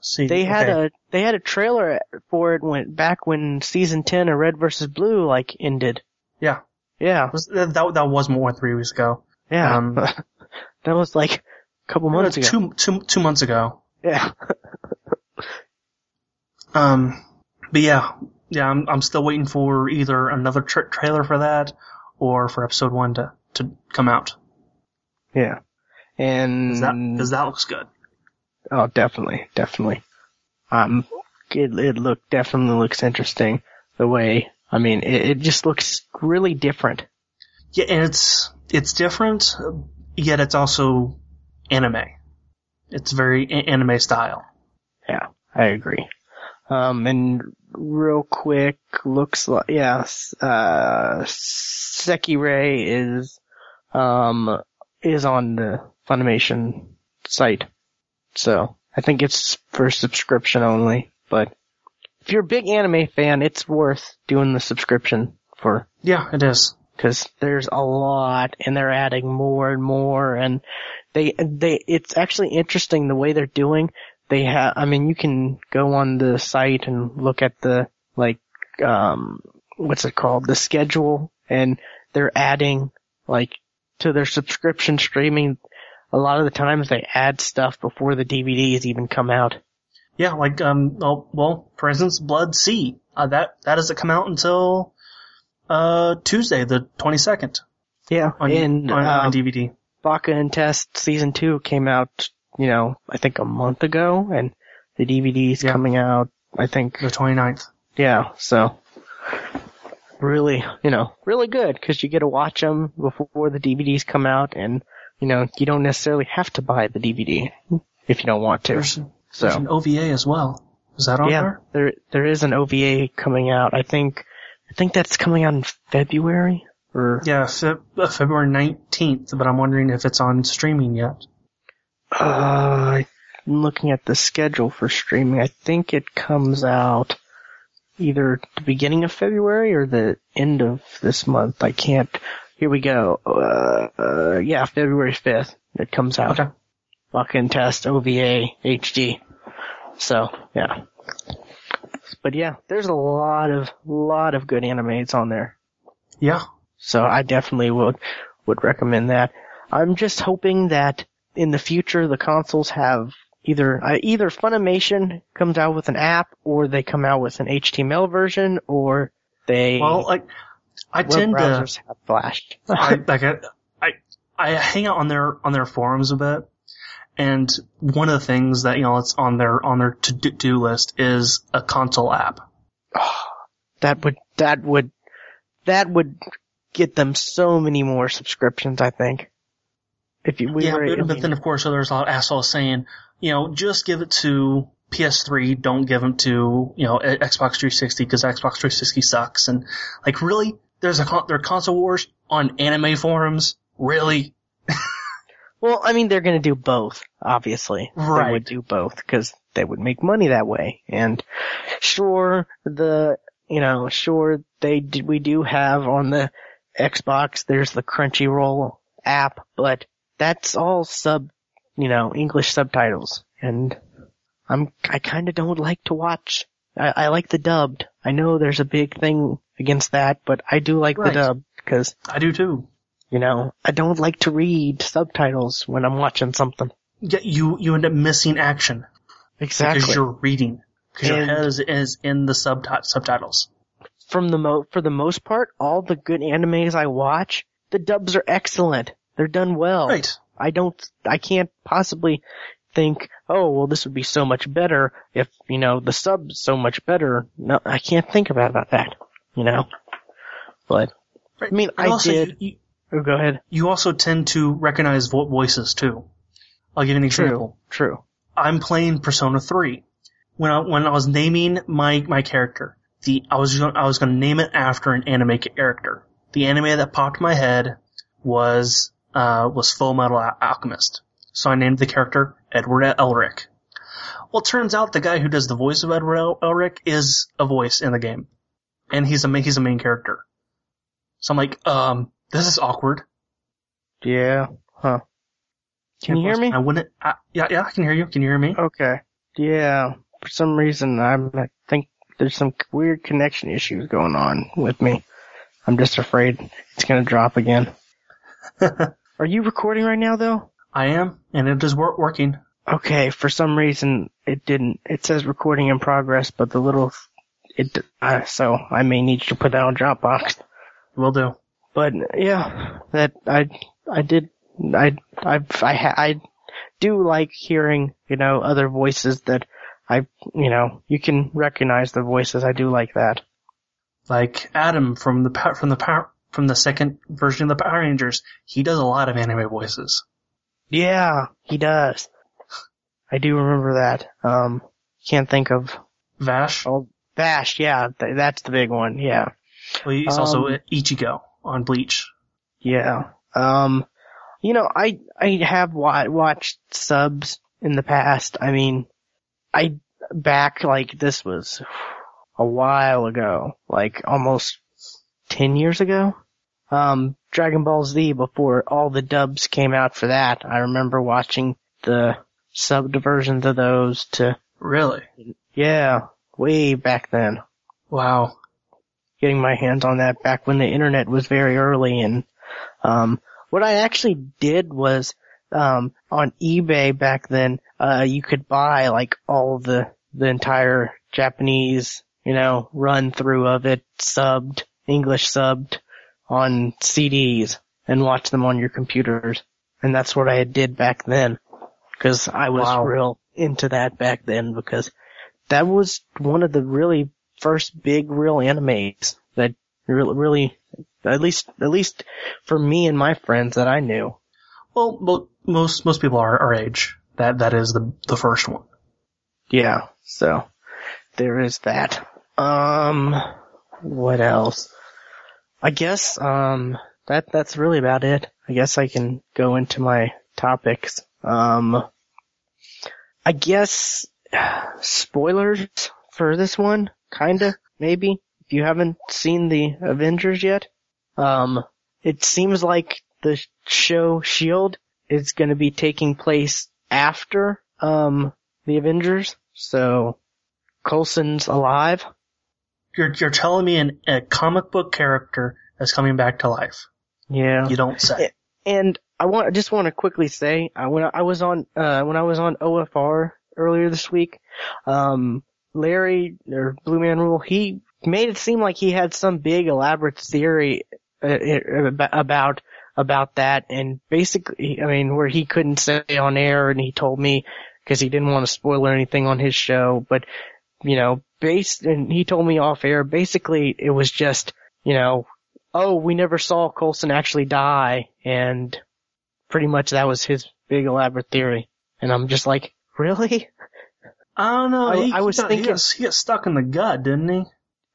See, They had okay. a they had a trailer for it when back when season ten of Red versus Blue like ended. yeah. Yeah, was, that that was more than three weeks ago. yeah. Um, (laughs) that was like a couple months ago. two, two, two months ago. Yeah. (laughs) Um, but yeah, yeah, I'm, I'm still waiting for either another tra- trailer for that or for episode one to, to come out. Yeah. And Cause that, that looks good. oh, definitely, definitely. Um, it it look definitely looks interesting. The way I mean, it, it just looks really different. Yeah, and it's, it's different, yet it's also anime. It's very a- anime style. Yeah, I agree. Um, and real quick, looks like yes, uh, Sekirei is um is on the Funimation site, so I think it's for subscription only. But if you're a big anime fan, it's worth doing the subscription for Yeah, it is. because there's a lot and they're adding more and more and they they it's actually interesting the way they're doing they have i mean you can go on the site and look at the like um what's it called the schedule and they're adding like to their subscription streaming a lot of the times they add stuff before the dvds even come out Yeah, like, um, well, well for instance, Blood-C. Uh, that, that doesn't come out until, uh, Tuesday, the 22nd yeah on, and on, on um, DVD. Baka and Test season two came out, you know, I think a month ago, and the DVD's Yeah. coming out, I think, The 29th. yeah, so really, you know, really good because you get to watch them before the DVDs come out, and you know, you don't necessarily have to buy the DVD if you don't want to. There's, there's So an OVA as well. Is that on yeah, there? there there is an OVA coming out. I think I think that's coming out in February or Yeah, Fe- uh, February 19th, but I'm wondering if it's on streaming yet. Uh, I'm looking at the schedule for streaming. I think it comes out either the beginning of February or the end of this month. I can't. Here we go. Uh, uh yeah, February 5th. It comes out. Okay. Fucking test OVA HD. So, yeah. But yeah, there's a lot of, lot of good animes on there. Yeah. So I definitely would would recommend that. I'm just hoping that in the future the consoles have either uh, either Funimation comes out with an app or they come out with an HTML version or they Well, like, I tend to, browsers have Flash. (laughs) I, like, I, I, I hang out on their, on their forums a bit. And one of the things that, you know, it's on their, on their to-do list is a console app. that would that would that would get them so many more subscriptions. I think. If you, we yeah, were, I but, but then of course there's a lot of assholes saying, you know, just give it to PS3, don't give them to, you know, Xbox 360 because Xbox 360 sucks. And like, really? There's a, there are console wars on anime forums? Really? (laughs) Well, I mean, they're going to do both, obviously. Right. They would do both because they would make money that way. And sure, the, you know, sure, they d- we do have on the Xbox, there's the Crunchyroll app, but that's all sub, you know, English subtitles. And I'm, I kinda don't like to watch, I, I like the dubbed. I know there's a big thing against that, but I do like Right. the dubbed because I do too. you know, I don't like to read subtitles when I'm watching something. Yeah, you, you end up missing action Exactly. because you're reading. Because your And- head is, is in the subti- subtitles. From the mo- for the most part, all the good animes I watch, the dubs are excellent. They're done well. Right. I don't, I can't possibly think, oh, well, this would be so much better if, you know, the sub's so much better. No, I can't think about, about that, you know? But, Right. I mean, And I also, did, You, oh, go ahead. you also tend to recognize vo- voices too. I'll give you an example. True, true. I'm playing Persona 3. When I, when I was naming my, my character, the, I was gonna, I was gonna name it after an anime character. The anime that popped my head was, uh, was Full Metal Alchemist. So I named the character Edward Elric. Well, it turns out the guy who does the voice of Edward El- Elric is a voice in the game. And he's a, he's a main character. So I'm like, um, this is awkward. Yeah, huh. Can you hear me? I wouldn't, I, yeah, yeah, I can hear you. Can you hear me? Okay. Yeah. For some reason, I'm, I think there's some weird connection issues going on with me. I'm just afraid it's gonna drop again. (laughs) Are you recording right now though? I am, and it is wor- working. Okay, for some reason it didn't. It says recording in progress, but the little, it, uh, so I may need you to put that on Dropbox. Will do. But yeah, that, I, I did, I, I, I, I do like hearing, you know, other voices that I, you know, you can recognize the voices. I do like that. Like Adam from the from the power from the second version of the Power Rangers, he does a lot of anime voices. Yeah, he does. I do remember that. Um, can't think of, Vash, oh, Bash, yeah, th- that's the big one, yeah. well, he's also um, Ichigo on Bleach. Yeah. Um, you know, I, I have wa- watched subs in the past. I mean, I, back like this was a while ago, like almost 10 years ago. Um, Dragon Ball Z before all the dubs came out for that. I remember watching the subbed versions of those to, Really? yeah, way back then. Wow. getting my hands on that back when the internet was very early and um what I actually did was um on eBay back then uh you could buy like all the the entire Japanese, you know, run through of it subbed, English subbed on CDs and watch them on your computers. And that's what I did back then. Cause I was Wow. real into that back then because that was one of the really first big real animes that really, really, at least, at least for me and my friends that I knew. Well, mo- most most people are our age. That that is the the first one. Yeah, so there is that. Um, what else? I guess, um, that, that's really about it. I guess I can go into my topics. Um, I guess spoilers for this one, kinda, maybe. If you haven't seen the Avengers yet, um, it seems like the show Shield is going to be taking place after um the Avengers. So Coulson's alive. You're you're telling me an, a comic book character is coming back to life. Yeah. You don't say. And I want, I just want to quickly say, uh, when I was on, uh, when I was on OFR earlier this week, um, Larry, or Blue Man Rule, he made it seem like he had some big elaborate theory uh, uh, about, about that, and basically, I mean, where he couldn't say on air, and he told me, because he didn't want to spoil anything on his show, but, you know, based, and he told me off air, basically, it was just, you know, oh, we never saw Coulson actually die, and pretty much that was his big elaborate theory. And I'm just like, (laughs) really? I don't know. I- he, I was he got, thinking- he got, he got stuck in the gut, didn't he?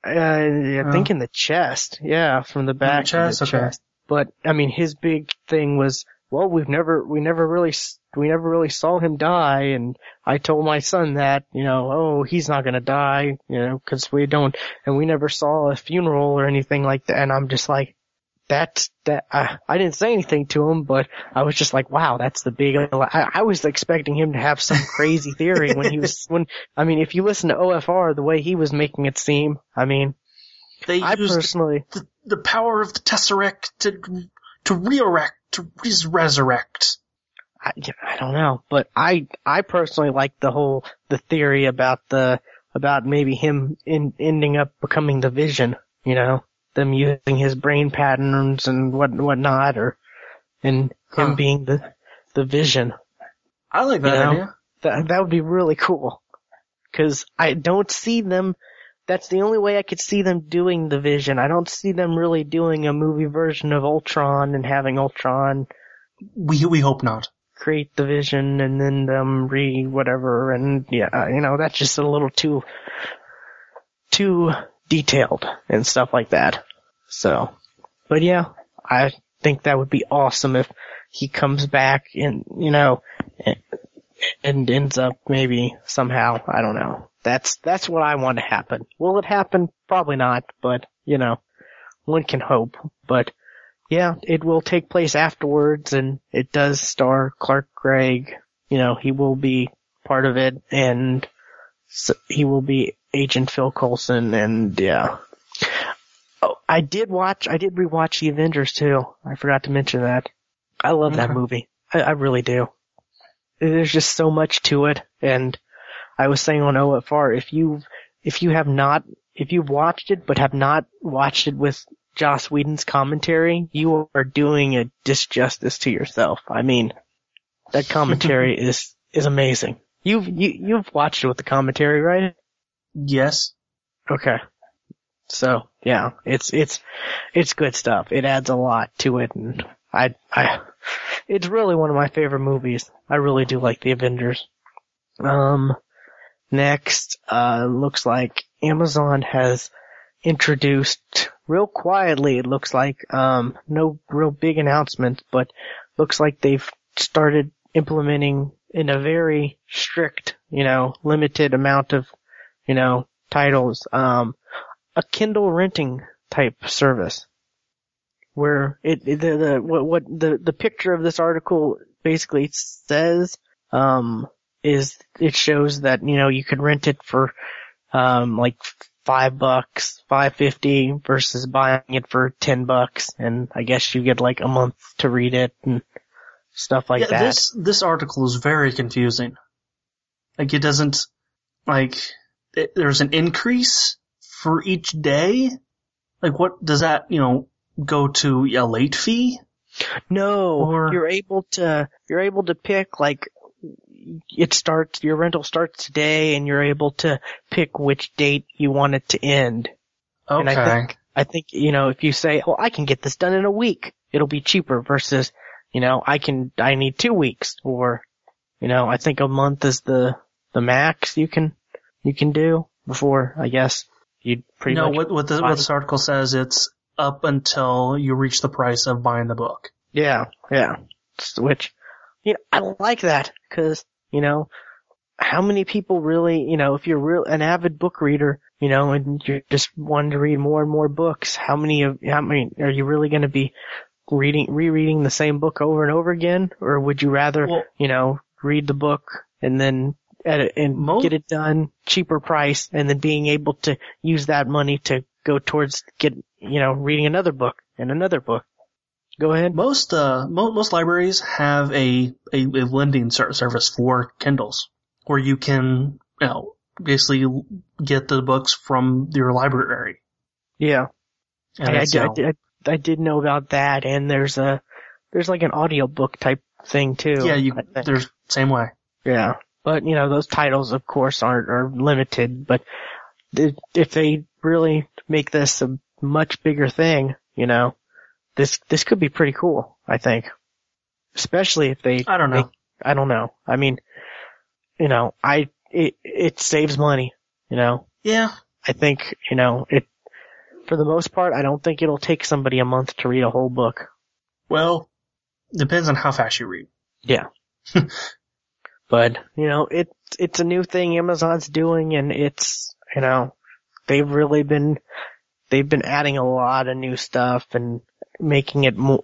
Uh, I Oh. think in the chest. Yeah, from the back The chest? the Okay. chest. But I mean, his big thing was, well, we've never, we never really, s- we never really saw him die, and I told my son that, you know, oh, he's not gonna die, you know, because we don't, and we never saw a funeral or anything like that, and I'm just like, that's that. I, I didn't say anything to him, but I was just like, wow, that's the big. I, I was expecting him to have some crazy theory when he was when. I mean, if you listen to OFR, the way he was making it seem, I mean, They I personally, the, the power of the Tesseract to to re-erect, to res- resurrect. I, I don't know, but I I personally like the whole the theory about the about maybe him in ending up becoming the Vision. You know, them using his brain patterns and what whatnot, or and him Huh. being the the Vision. I like that You know? idea. That that would be really cool. Cause I don't see them, that's the only way I could see them doing the vision. I don't see them really doing a movie version of Ultron and having Ultron We we hope not. create the vision and then them re whatever and yeah, you know, that's just a little too, too detailed and stuff like that. So, but yeah, I think that would be awesome if he comes back and, you know, and ends up maybe somehow, I don't know. That's, that's what I want to happen. Will it happen? Probably not, but, you know, one can hope. But, yeah, it will take place afterwards and it does star Clark Gregg. You know, he will be part of it and so he will be Agent Phil Coulson and yeah. Oh, I did watch, I did rewatch The Avengers too. I forgot to mention that. I love that movie. I, I really do. There's just so much to it and I was saying on OFR, if you, if you have not, if you've watched it but have not watched it with Joss Whedon's commentary, you are doing a disjustice to yourself. I mean, that commentary (laughs) is, is amazing. You've, you, you've watched it with the commentary, right? Yes. Okay. So, yeah, it's, it's, it's good stuff. It adds a lot to it and I, I, it's really one of my favorite movies. I really do like the Avengers. Um, next, uh, looks like Amazon has introduced real quietly, it looks like, um, no real big announcements, but looks like they've started implementing in a very strict, you know, limited amount of, you know, titles, um, a Kindle renting type service. Where it, the, the, what, what the, the picture of this article basically says, um, is it shows that, you know, you can rent it for, um, like five bucks, five fifty versus buying it for ten bucks, and I guess you get like a month to read it and stuff like yeah, that. this this article is very confusing. Like it doesn't like it, there's an increase for each day. Like what does that you know go to a late fee? No, Or- you're able to you're able to pick like it starts your rental starts today, and you're able to pick which date you want it to end. Okay. And I think I think you know if you say, "Well, I can get this done in a week," it'll be cheaper versus you know I can I need two weeks or you know I think a month is the the max you can you can do before I guess you'd pretty no, much what what, the, what this article says it's up until you reach the price of buying the book. Yeah, yeah. Which, you know, I like that because, you know, how many people really, you know, if you're real, an avid book reader, you know, and you're just wanting to read more and more books, how many of, how many, are you really going to be reading, rereading the same book over and over again? Or would you rather, Well- you know, read the book and then edit and Mo- get it done cheaper price and then being able to use that money to go towards get, you know, reading another book and another book? Go ahead. Most uh mo- most libraries have a, a a lending ser- service for Kindles where you can you know basically get the books from your library. Yeah. And I, I, it's, you know, did- I, I did know about that, and there's a there's like an audiobook type thing too. yeah, you there's same way. yeah, but you know those titles, of course, aren't are limited. But if they really make this a much bigger thing, you know, this this could be pretty cool. I think, especially if they I don't know. I don't know. I mean, you know, I it it saves money. You know, Yeah. I think you know it. For the most part, I don't think it'll take somebody a month to read a whole book. Well, depends on how fast you read. Yeah. (laughs) but, you know, it, it's a new thing Amazon's doing and it's, you know, they've really been, they've been adding a lot of new stuff and making it more,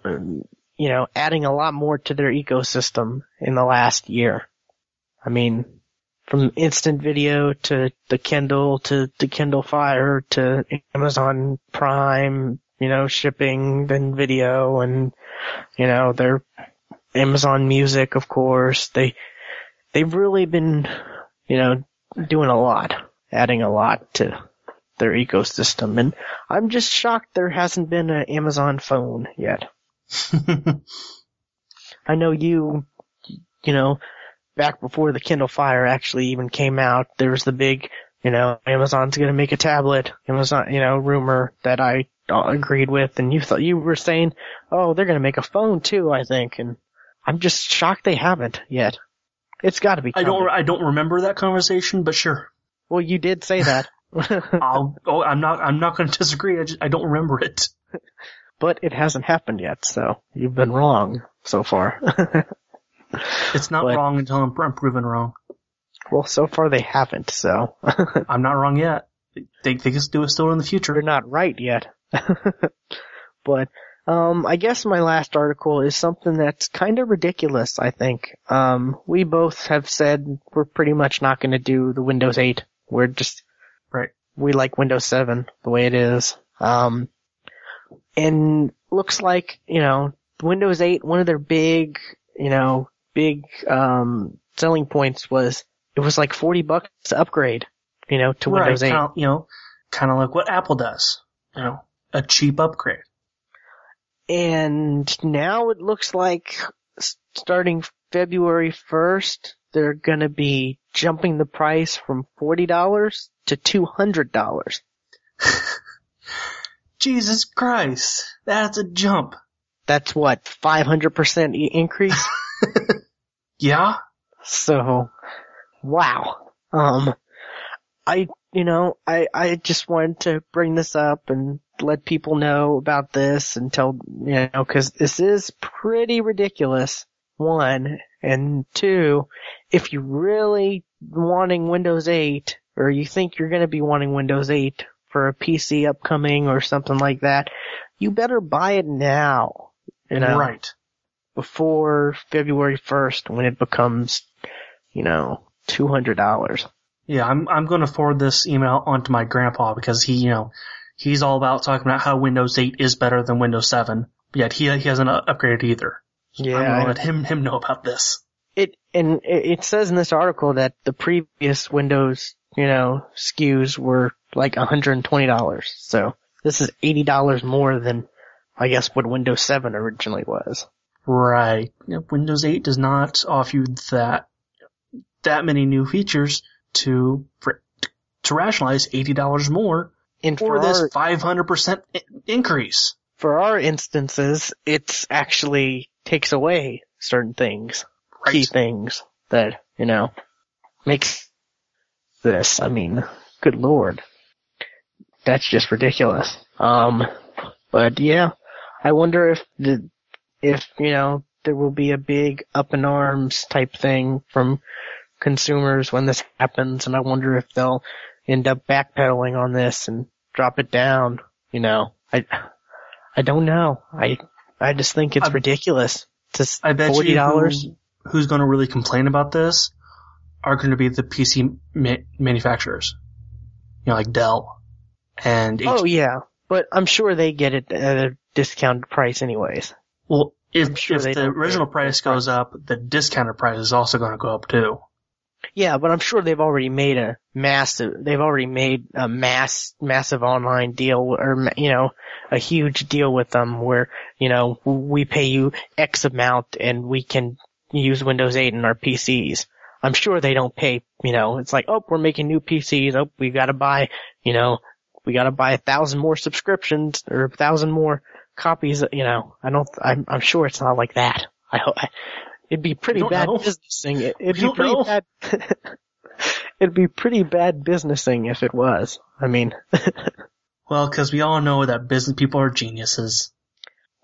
you know, adding a lot more to their ecosystem in the last year. I mean, from instant video to the Kindle to the Kindle Fire to Amazon Prime, you know, shipping, then video and, you know, their Amazon Music, of course. They, they've really been, you know, doing a lot, adding a lot to their ecosystem. And I'm just shocked there hasn't been an Amazon phone yet. (laughs) I know you, you know, back before the Kindle Fire actually even came out, there was the big, you know, Amazon's gonna make a tablet, Amazon, you know, rumor that I agreed with, and you thought, you were saying, oh, they're gonna make a phone too, I think, and I'm just shocked they haven't yet. It's gotta be I don't. I don't remember that conversation, but sure. Well, you did say that. I'll, (laughs) oh, I'm not, I'm not going (laughs) to disagree. I just, I don't remember it. but it hasn't happened yet, so you've been wrong so far. (laughs) It's not But- wrong until I'm, I'm proven wrong. well, so far they haven't, so I'm not wrong yet. They, they can do it still in the future. they're not right yet. but um I guess my last article is something that's kind of ridiculous, I think. Um we both have said we're pretty much not going to do the Windows 8. We're just Right. we like Windows 7 the way it is. Um and looks like, you know, Windows 8 one of their big, you know, big um selling points was it was like 40 bucks to upgrade, you know, to Windows 8. Kinda, you know, kind of like what Apple does. You know, a cheap upgrade. And now it looks like starting February 1st, they're gonna be jumping the price from $40 to $200. (laughs) Jesus Christ, that's a jump. That's what, 500% increase? (laughs) Yeah? so, wow. Um, I, you know, I, I just wanted to bring this up and let people know about this and tell, you know, cause this is pretty ridiculous. One, and two, if you really wanting Windows 8, or you think you're gonna be wanting Windows 8 for a PC upcoming or something like that, you better buy it now. You know? Right. before February 1st when it becomes, you know, $200. Yeah, I'm I'm going to forward this email onto my grandpa because he, you know, he's all about talking about how Windows 8 is better than Windows 7. Yet he he hasn't upgraded either. I'm going Yeah. to let him him know about this. It, and it says in this article that the previous Windows, you know, SKUs were like $120. So this is $80 more than, I guess, what Windows 7 originally was. Right. Yeah, Windows 8 does not offer you that that many new features to for, to rationalize eighty dollars more And for for this five hundred percent increase. for our instances, it's actually takes away certain things. Key things that, you know, makes this. I mean, good lord. That's just ridiculous. Um, but yeah, I wonder if the, if, you know, there will be a big up in arms type thing from consumers when this happens and I wonder if they'll end up backpedaling on this and drop it down, you know. I, I don't know. I, I just think it's I- ridiculous. Just I bet forty dollars. Who, who's going to really complain about this are going to be the PC ma- manufacturers, you know, like Dell and Oh HP. yeah, but I'm sure they get it at a discounted price anyways. Well, if, sure if the original price goes up, the discounted price is also going to go up too. Yeah, but I'm sure they've already made a massive, they've already made a mass, massive online deal or, you know, a huge deal with them where, you know, we pay you X amount and we can use Windows 8 in our PCs. I'm sure they don't pay, you know, it's like, oh, we're making new PCs. Oh, we gotta buy, you know, we gotta buy a thousand more subscriptions or a thousand more copies, you know, I don't, I'm, I'm sure it's not like that. I hope, it'd be pretty bad know. businessing. It, it'd We (laughs) be pretty know. bad. (laughs) it'd be pretty bad businessing if it was. I mean, (laughs) Well, because we all know that business people are geniuses.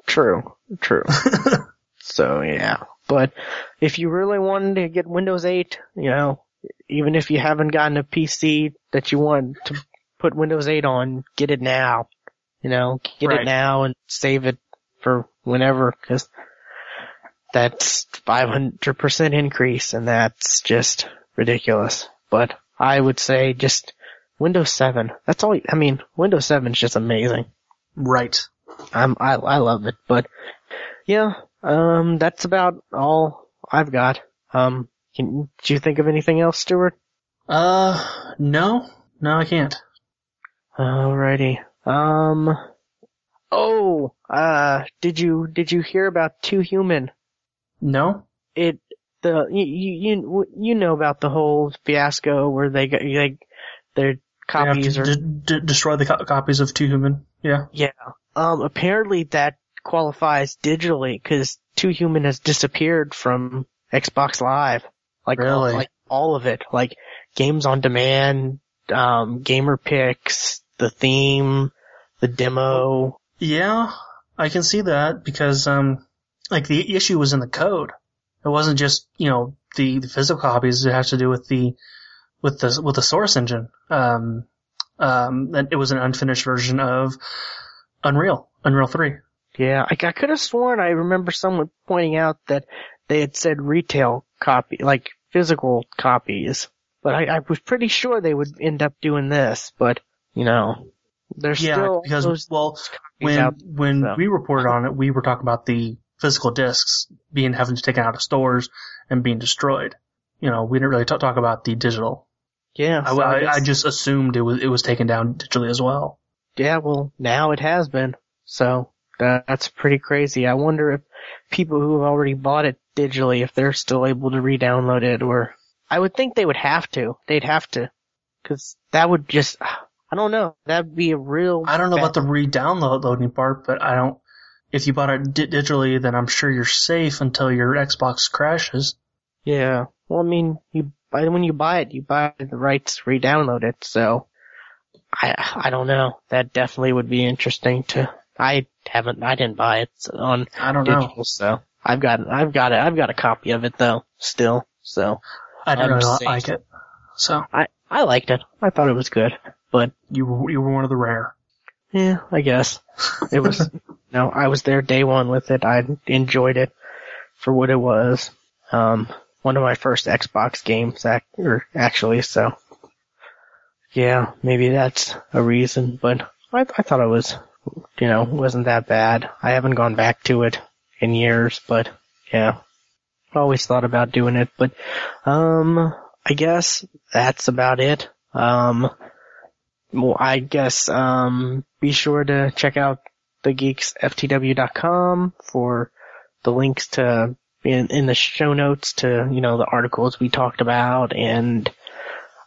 true, true. so yeah, but if you really wanted to get Windows 8, you know, even if you haven't gotten a PC that you want to put Windows 8 on, get it now. You know, get Right. it now and save it for whenever, cause that's 500% increase and that's just ridiculous. But I would say just Windows 7. That's all, I mean, Windows 7 is just amazing. Right. I'm, I, I love it, but yeah, um, that's about all I've got. Um, can, do you think of anything else, Stuart? Uh, no, no, I can't. Alrighty. Um, oh, uh, did you, did you hear about Too Human? No. It, the, you, you, you know about the whole fiasco where they got, they, their copies are, d- d- destroy the co- copies of Too Human. Yeah. yeah. Um, apparently that qualifies digitally because Too Human has disappeared from Xbox Live. Like, all, Really? like all of it. Like games on demand, um, gamer picks, the theme, the demo. Yeah, I can see that because, um, like the issue was in the code. It wasn't just, you know, the, the physical copies. It has to do with the, with the, with the source engine. Um, um, and it was an unfinished version of Unreal, Unreal 3. Yeah, I, I could have sworn I remember someone pointing out that they had said retail copy, like physical copies. But I, I was pretty sure they would end up doing this, but, you know, there's Yeah, still because, well, when, out when so. we reported on it, we were talking about the physical discs being, having to taken out of stores and being destroyed. You know, we didn't really talk, talk about the digital. Yeah, I, so I I, I just assumed it was, it was taken down digitally as well. Yeah, well, now it has been. So that's pretty crazy. I wonder if people who have already bought it digitally, if they're still able to re-download it or I would think they would have to. They'd have to. Cause that would just, (sighs) I don't know. That'd be a real. I don't know bad- about the re-download loading part, but I don't. If you bought it di- digitally, then I'm sure you're safe until your Xbox crashes. Yeah. Well, I mean, you buy when you buy it, you buy the rights to re-download it. So, I I don't know. That definitely would be interesting to. I haven't. I didn't buy it on I don't know. digital, so I've got I've got it. I've got a copy of it though. Still, so I don't I'm really safe. like it. So I I liked it. I thought it was good, but you were you were one of the rare. yeah, I guess it was. (laughs) no, I was there day one with it. I enjoyed it for what it was. Um, one of my first Xbox games, ac- or actually, so yeah, maybe that's a reason. But I I thought it was, you know, wasn't that bad. I haven't gone back to it in years, but yeah, always thought about doing it. But um, I guess that's about it. Um, well, I guess um, be sure to check out thegeeksftw.com for the links to in, in the show notes to you know the articles we talked about and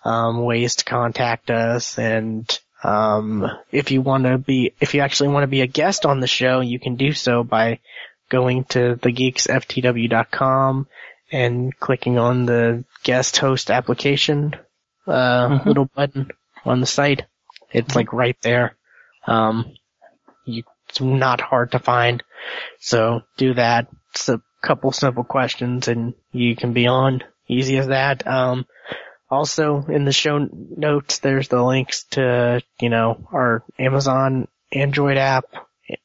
um, ways to contact us and um, if you want to be if you actually want to be a guest on the show you can do so by going to thegeeksftw.com and clicking on the guest host application uh, Mhm. little button on the site. It's like right there. Um, you, it's not hard to find. So do that. It's a couple simple questions and you can be on. Easy as that. Um, also in the show notes, there's the links to, you know, our Amazon Android app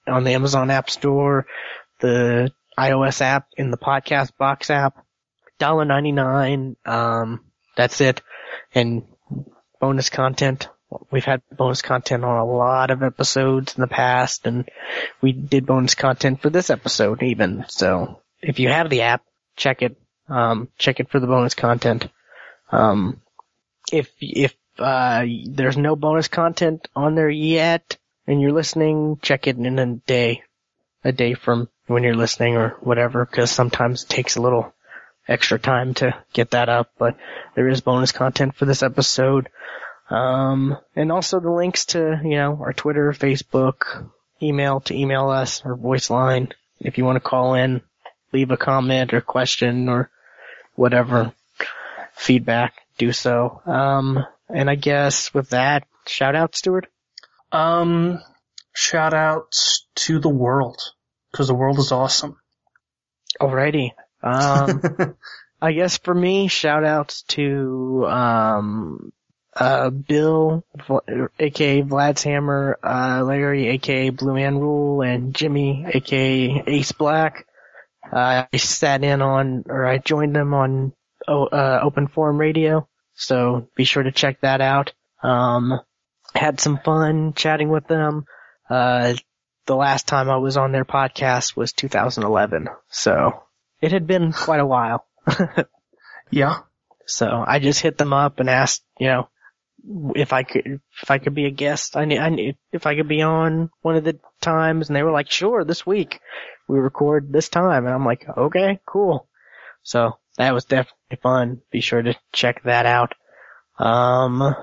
on the Amazon App Store, the iOS app in the podcast box app, $1.99. Um, that's it. And bonus content. We've had bonus content on a lot of episodes in the past and we did bonus content for this episode even. So if you have the app, check it. Um, check it for the bonus content. Um, if, if, uh, there's no bonus content on there yet and you're listening, check it in a day, a day from when you're listening or whatever, cause sometimes it takes a little extra time to get that up, but there is bonus content for this episode. Um, and also the links to, you know, our Twitter, Facebook, email to email us, or voice line. If you want to call in, leave a comment or question or whatever feedback, do so. Um, and I guess with that, shout out, Stuart. Um, shout outs to the world because the world is awesome. Alrighty. Um, (laughs) I guess for me, shout outs to, um, uh, Bill, aka Vlad's Hammer, uh, Larry, aka Blue Man Rule, and Jimmy, aka Ace Black. Uh, I sat in on, or I joined them on, uh, Open Forum Radio, so be sure to check that out. Um, had some fun chatting with them. Uh, the last time I was on their podcast was 2011, so it had been quite a while. (laughs) yeah. So I just hit them up and asked, you know, if I could, if I could be a guest, I need, I need, if I could be on one of the times, and they were like, sure, this week we record this time, and I'm like, okay, cool. So that was definitely fun. Be sure to check that out. Um,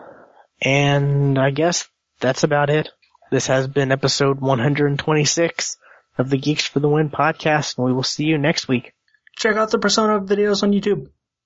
and I guess that's about it. This has been episode 126 of the Geeks for the Win podcast, and we will see you next week. Check out the Persona videos on YouTube.